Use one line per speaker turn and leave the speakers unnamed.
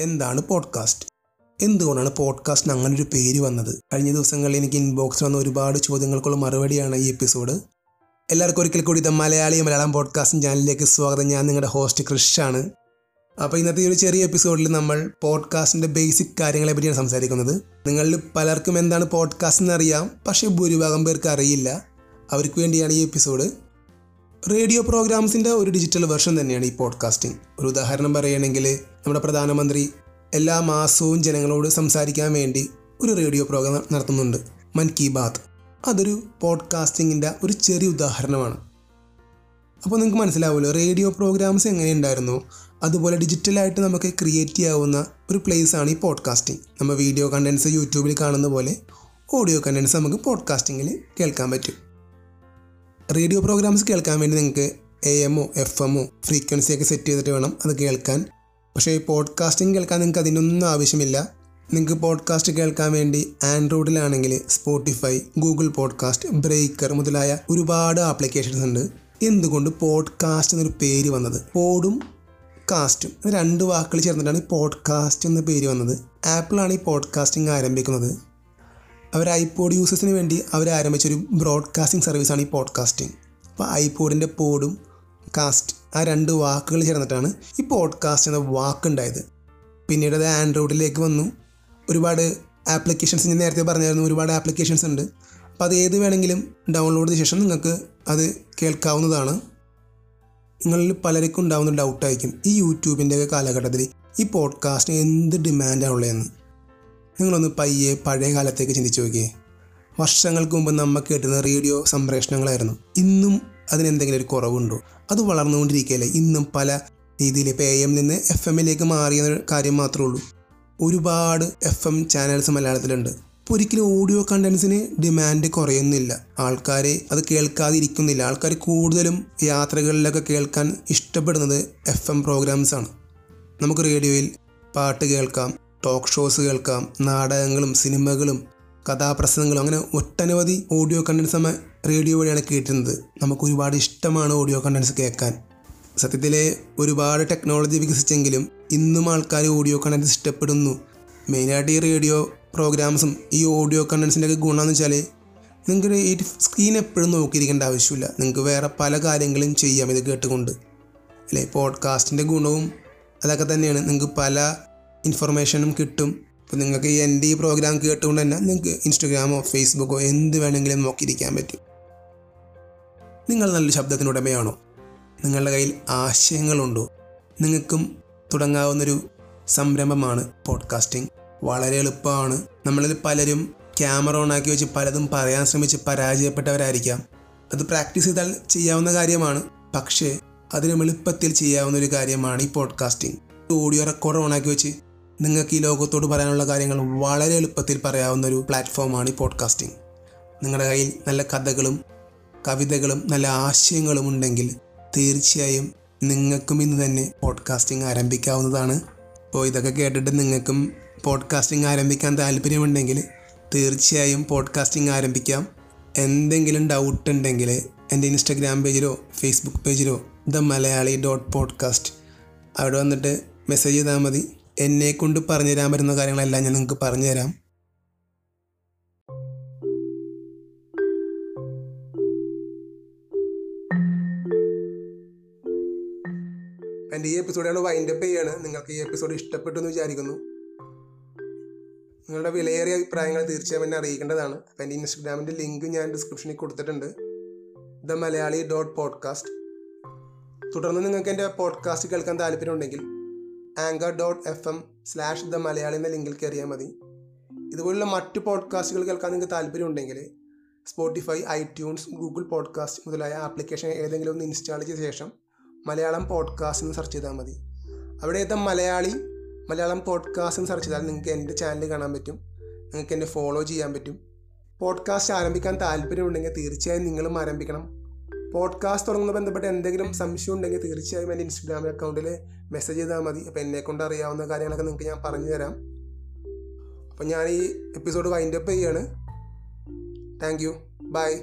എന്താണ് പോഡ്കാസ്റ്റ് എന്തുകൊണ്ടാണ് പോഡ്കാസ്റ്റിന് അങ്ങനെ ഒരു പേര് വന്നത്? കഴിഞ്ഞ ദിവസങ്ങളിൽ എനിക്ക് ഇൻബോക്സിൽ വന്ന ഒരുപാട് ചോദ്യങ്ങൾക്കുള്ള മറുപടിയാണ് ഈ എപ്പിസോഡ് എല്ലാവർക്കും ഒരിക്കൽ കൂടി ഇത് മലയാളി മലയാളം പോഡ്കാസ്റ്റിംഗ് ചാനലിലേക്ക് സ്വാഗതം. ഞാൻ നിങ്ങളുടെ ഹോസ്റ്റ് ക്രിഷാണ് അപ്പോൾ ഇന്നത്തെ ഒരു ചെറിയ എപ്പിസോഡിൽ നമ്മൾ പോഡ്കാസ്റ്റിന്റെ ബേസിക് കാര്യങ്ങളെ പറ്റിയാണ് സംസാരിക്കുന്നത്. നിങ്ങളിൽ പലർക്കും എന്താണ് പോഡ്കാസ്റ്റ് എന്നറിയാം പക്ഷേ ഭൂരിഭാഗം പേർക്ക് അറിയില്ല. അവർക്ക് വേണ്ടിയാണ് ഈ എപ്പിസോഡ് റേഡിയോ പ്രോഗ്രാംസിന്റെ ഒരു ഡിജിറ്റൽ വെർഷൻ തന്നെയാണ് ഈ പോഡ്കാസ്റ്റിംഗ് ഒരു ഉദാഹരണം പറയുകയാണെങ്കിൽ നമ്മുടെ പ്രധാനമന്ത്രി എല്ലാ മാസവും ജനങ്ങളോട് സംസാരിക്കാൻ വേണ്ടി ഒരു റേഡിയോ പ്രോഗ്രാം നടത്തുന്നുണ്ട്. മൻ കി ബാത്ത്. അതൊരു പോഡ്കാസ്റ്റിങ്ങിന്റെ ഒരു ചെറിയ ഉദാഹരണമാണ്. അപ്പോൾ നിങ്ങൾക്ക് മനസ്സിലാവുമല്ലോ റേഡിയോ പ്രോഗ്രാംസ് എങ്ങനെയുണ്ടായിരുന്നു? അതുപോലെ ഡിജിറ്റലായിട്ട് നമുക്ക് ക്രിയേറ്റ് ചെയ്യാവുന്ന ഒരു പ്ലേസാണ് ഈ പോഡ്കാസ്റ്റിംഗ് നമ്മൾ വീഡിയോ കണ്ടൻസ് യൂട്യൂബിൽ കാണുന്ന പോലെ ഓഡിയോ കണ്ടൻസ് നമുക്ക് പോഡ്കാസ്റ്റിങ്ങിൽ കേൾക്കാൻ പറ്റും. റേഡിയോ പ്രോഗ്രാംസ് കേൾക്കാൻ വേണ്ടി നിങ്ങൾക്ക് എ എമ്മോ എഫ് എമ്മോ ഫ്രീക്വൻസി ഒക്കെ സെറ്റ് ചെയ്തിട്ട് വേണം അത് കേൾക്കാൻ. പക്ഷേ ഈ പോഡ്കാസ്റ്റിംഗ് കേൾക്കാൻ നിങ്ങൾക്ക് അതിനൊന്നും ആവശ്യമില്ല. നിങ്ങൾക്ക് പോഡ്കാസ്റ്റ് കേൾക്കാൻ വേണ്ടി ആൻഡ്രോയിഡിലാണെങ്കിൽ സ്പോട്ടിഫൈ ഗൂഗിൾ പോഡ്കാസ്റ്റ് ബ്രേക്കർ മുതലായ ഒരുപാട് ആപ്ലിക്കേഷൻസ് ഉണ്ട്. എന്തുകൊണ്ട് പോഡ്കാസ്റ്റ് എന്നൊരു പേര് വന്നത്? പോഡും കാസ്റ്റും രണ്ട് വാക്കുകൾ ചേർന്നിട്ടാണ് ഈ പോഡ്കാസ്റ്റ് എന്ന പേര് വന്നത്. ആപ്പിളാണ് ഈ പോഡ്കാസ്റ്റിംഗ് ആരംഭിക്കുന്നത്. അവർ ഐപോഡ് യൂസേഴ്സിന് വേണ്ടി അവർ ആരംഭിച്ചൊരു ബ്രോഡ്കാസ്റ്റിംഗ് സർവീസാണ് ഈ പോഡ്കാസ്റ്റിംഗ് അപ്പോൾ ഐപോഡിന്റെ പോഡും കാസ്റ്റ് ആ രണ്ട് വാക്കുകൾ ചേർന്നിട്ടാണ് ഈ പോഡ്കാസ്റ്റ് എന്ന വാക്കുണ്ടായത്. പിന്നീട് അത് ആൻഡ്രോയിഡിലേക്ക് വന്നു. ഒരുപാട് ആപ്ലിക്കേഷൻസ് ഞാൻ നേരത്തെ പറഞ്ഞായിരുന്നു ഒരുപാട് ആപ്ലിക്കേഷൻസ് ഉണ്ട്. അപ്പോൾ അത് ഏത് വേണമെങ്കിലും ഡൗൺലോഡ് ചെയ്ത ശേഷം നിങ്ങൾക്ക് അത് കേൾക്കാവുന്നതാണ്. നിങ്ങളിൽ പലർക്കും ഉണ്ടാകുന്ന ഡൗട്ടായിരിക്കും ഈ യൂട്യൂബിന്റെയൊക്കെ കാലഘട്ടത്തിൽ ഈ പോഡ്കാസ്റ്റിന് എന്ത് ഡിമാൻഡാണുള്ളതെന്ന് നിങ്ങളൊന്ന് പയ്യെ പഴയ കാലത്തേക്ക് ചിന്തിച്ചു നോക്കിയേ. വർഷങ്ങൾക്ക് മുമ്പ് നമ്മൾ കേട്ടിരുന്ന റേഡിയോ സംപ്രേഷണങ്ങളായിരുന്നു. ഇന്നും അതിനെന്തെങ്കിലും ഒരു കുറവുണ്ടോ? അത് വളർന്നുകൊണ്ടിരിക്കുകയല്ലേ ഇന്നും പല രീതിയിൽ ഇപ്പോൾ എ എം നിന്ന് എഫ് എമ്മിലേക്ക് മാറിയ കാര്യം മാത്രമേ ഉള്ളൂ. ഒരുപാട് എഫ് എം ചാനൽസ് മലയാളത്തിലുണ്ട്. അപ്പോൾ ഒരിക്കലും ഓഡിയോ കണ്ടൻസിന് ഡിമാൻഡ് കുറയുന്നില്ല. ആൾക്കാർ അത് കേൾക്കാതിരിക്കുന്നില്ല. ആൾക്കാർ കൂടുതലും യാത്രകളിലൊക്കെ കേൾക്കാൻ ഇഷ്ടപ്പെടുന്നത് എഫ് എം പ്രോഗ്രാംസാണ് നമുക്ക് റേഡിയോയിൽ പാട്ട് കേൾക്കാം. ടോക്ക് ഷോസ് കേൾക്കാം നാടകങ്ങളും സിനിമകളും കഥാപ്രസംഗങ്ങളും അങ്ങനെ ഒട്ടനവധി ഓഡിയോ കണ്ടൻസ് നമ്മൾ റേഡിയോ വഴിയാണ് കേട്ടിരുന്നത്. നമുക്ക് ഒരുപാട് ഇഷ്ടമാണ് ഓഡിയോ കണ്ടൻസ് കേൾക്കാൻ. സത്യത്തിൽ ഒരുപാട് ടെക്നോളജി വികസിച്ചെങ്കിലും ഇന്നും ആൾക്കാർ ഓഡിയോ കണ്ടൻസ് ഇഷ്ടപ്പെടുന്നു. മെയിനായിട്ട് ഈ റേഡിയോ പ്രോഗ്രാംസും ഈ ഓഡിയോ കണ്ടൻസിന്റെ ഒക്കെ ഗുണമെന്ന് വെച്ചാൽ നിങ്ങൾക്ക് ഈ സ്ക്രീൻ എപ്പോഴും നോക്കിയിരിക്കേണ്ട ആവശ്യമില്ല. നിങ്ങൾക്ക് വേറെ പല കാര്യങ്ങളും ചെയ്യാം ഇത് കേട്ടുകൊണ്ട്. അല്ലേ? പോഡ്കാസ്റ്റിന്റെ ഗുണവും അതൊക്കെ തന്നെയാണ്. നിങ്ങൾക്ക് പല ഇൻഫർമേഷനും കിട്ടും. ഇപ്പോൾ നിങ്ങൾക്ക് എന്റെ ഈ പ്രോഗ്രാം കേട്ടുകൊണ്ട് തന്നെ നിങ്ങൾക്ക് ഇൻസ്റ്റഗ്രാമോ ഫേസ്ബുക്കോ എന്ത് വേണമെങ്കിലും നോക്കിയിരിക്കാൻ പറ്റും. നിങ്ങൾ നല്ല ശബ്ദത്തിനുടമയാണോ നിങ്ങളുടെ കയ്യിൽ ആശയങ്ങളുണ്ടോ? നിങ്ങൾക്കും തുടങ്ങാവുന്നൊരു സംരംഭമാണ് പോഡ്കാസ്റ്റിംഗ് വളരെ എളുപ്പമാണ്. നമ്മളിൽ പലരും ക്യാമറ ഓണാക്കി വെച്ച് പലതും പറയാൻ ശ്രമിച്ച് പരാജയപ്പെട്ടവരായിരിക്കാം. അത് പ്രാക്ടീസ് ചെയ്താൽ ചെയ്യാവുന്ന കാര്യമാണ്. പക്ഷേ അതിനും എളുപ്പത്തിൽ ചെയ്യാവുന്ന ഒരു കാര്യമാണ് ഈ പോഡ്കാസ്റ്റിംഗ് ഓഡിയോ റെക്കോർഡർ ഓണാക്കി വെച്ച് നിങ്ങൾക്ക് ഈ ലോകത്തോട് പറയാനുള്ള കാര്യങ്ങൾ വളരെ എളുപ്പത്തിൽ പറയാവുന്ന ഒരു പ്ലാറ്റ്ഫോമാണ് ഈ പോഡ്കാസ്റ്റിംഗ് നിങ്ങളുടെ കയ്യിൽ നല്ല കഥകളും കവിതകളും നല്ല ആശയങ്ങളും ഉണ്ടെങ്കിൽ തീർച്ചയായും നിങ്ങൾക്കും ഇന്ന് തന്നെ പോഡ്കാസ്റ്റിംഗ് ആരംഭിക്കാവുന്നതാണ്. അപ്പോൾ ഇതൊക്കെ കേട്ടിട്ട് നിങ്ങൾക്കും പോഡ്കാസ്റ്റിംഗ് ആരംഭിക്കാൻ താല്പര്യമുണ്ടെങ്കിൽ തീർച്ചയായും പോഡ്കാസ്റ്റിംഗ് ആരംഭിക്കാം. എന്തെങ്കിലും ഡൗട്ട് ഉണ്ടെങ്കിൽ എന്റെ ഇൻസ്റ്റഗ്രാം പേജിലോ ഫേസ്ബുക്ക് പേജിലോ ദ മലയാളി ഡോട്ട് പോഡ്കാസ്റ്റ് അവിടെ വന്നിട്ട് മെസ്സേജ് ചെയ്താൽ മതി. എന്നെ കൊണ്ട് പറഞ്ഞു തരാൻ പറ്റുന്ന കാര്യങ്ങളെല്ലാം ഞാൻ നിങ്ങൾക്ക് പറഞ്ഞു തരാം എന്റെ ഈ എപ്പിസോഡാണ് വൈൻഡപ്പ് ചെയ്യാണ്. നിങ്ങൾക്ക് ഈ എപ്പിസോഡ് ഇഷ്ടപ്പെട്ടു എന്ന് വിചാരിക്കുന്നു. നിങ്ങളുടെ വിലയേറിയ അഭിപ്രായങ്ങൾ തീർച്ചയായും എന്നെ അറിയിക്കേണ്ടതാണ്. അപ്പം എന്റെ ഇൻസ്റ്റഗ്രാമിന്റെ ലിങ്ക് ഞാൻ ഡിസ്ക്രിപ്ഷനിൽ കൊടുത്തിട്ടുണ്ട്. The Malayali dot podcast. തുടർന്ന് നിങ്ങൾക്ക് എന്റെ പോഡ്കാസ്റ്റ് കേൾക്കാൻ താല്പര്യമുണ്ടെങ്കിൽ anchor dot F M slash the Malayali എന്ന ലിങ്കിൽ കയറിയാൽ മതി. ഇതുപോലുള്ള മറ്റ് പോഡ്കാസ്റ്റുകൾ കേൾക്കാൻ നിങ്ങൾക്ക് താല്പര്യമുണ്ടെങ്കിൽ സ്പോട്ടിഫൈ ഐട്യൂൺസ് ഗൂഗിൾ പോഡ്കാസ്റ്റ് മുതലായ ആപ്ലിക്കേഷൻ ഏതെങ്കിലും ഒന്ന് ഇൻസ്റ്റാൾ ചെയ്ത ശേഷം മലയാളം പോഡ്കാസ്റ്റ് എന്ന് സെർച്ച് ചെയ്താൽ മതി. അവിടെ ഏതാ മലയാളി മലയാളം പോഡ്കാസ്റ്റ് എന്ന് സെർച്ച് ചെയ്താൽ നിങ്ങൾക്ക് എന്റെ ചാനൽ കാണാൻ പറ്റും. നിങ്ങൾക്ക് എന്നെ ഫോളോ ചെയ്യാൻ പറ്റും. പോഡ്കാസ്റ്റ് ആരംഭിക്കാൻ താല്പര്യമുണ്ടെങ്കിൽ തീർച്ചയായും നിങ്ങളും ആരംഭിക്കണം. പോഡ്കാസ്റ്റ് തുടങ്ങുന്ന ബന്ധപ്പെട്ട് എന്തെങ്കിലും സംശയം ഉണ്ടെങ്കിൽ തീർച്ചയായും എന്റെ ഇൻസ്റ്റഗ്രാം അക്കൗണ്ടിൽ മെസ്സേജ് ചെയ്താൽ മതി. അപ്പോൾ എന്നെ കൊണ്ട് അറിയാവുന്ന കാര്യങ്ങളൊക്കെ നിങ്ങൾക്ക് ഞാൻ പറഞ്ഞു തരാം. അപ്പോൾ ഞാൻ ഈ എപ്പിസോഡ് വൈൻഡപ്പ് ചെയ്യാണ്. Thank you bye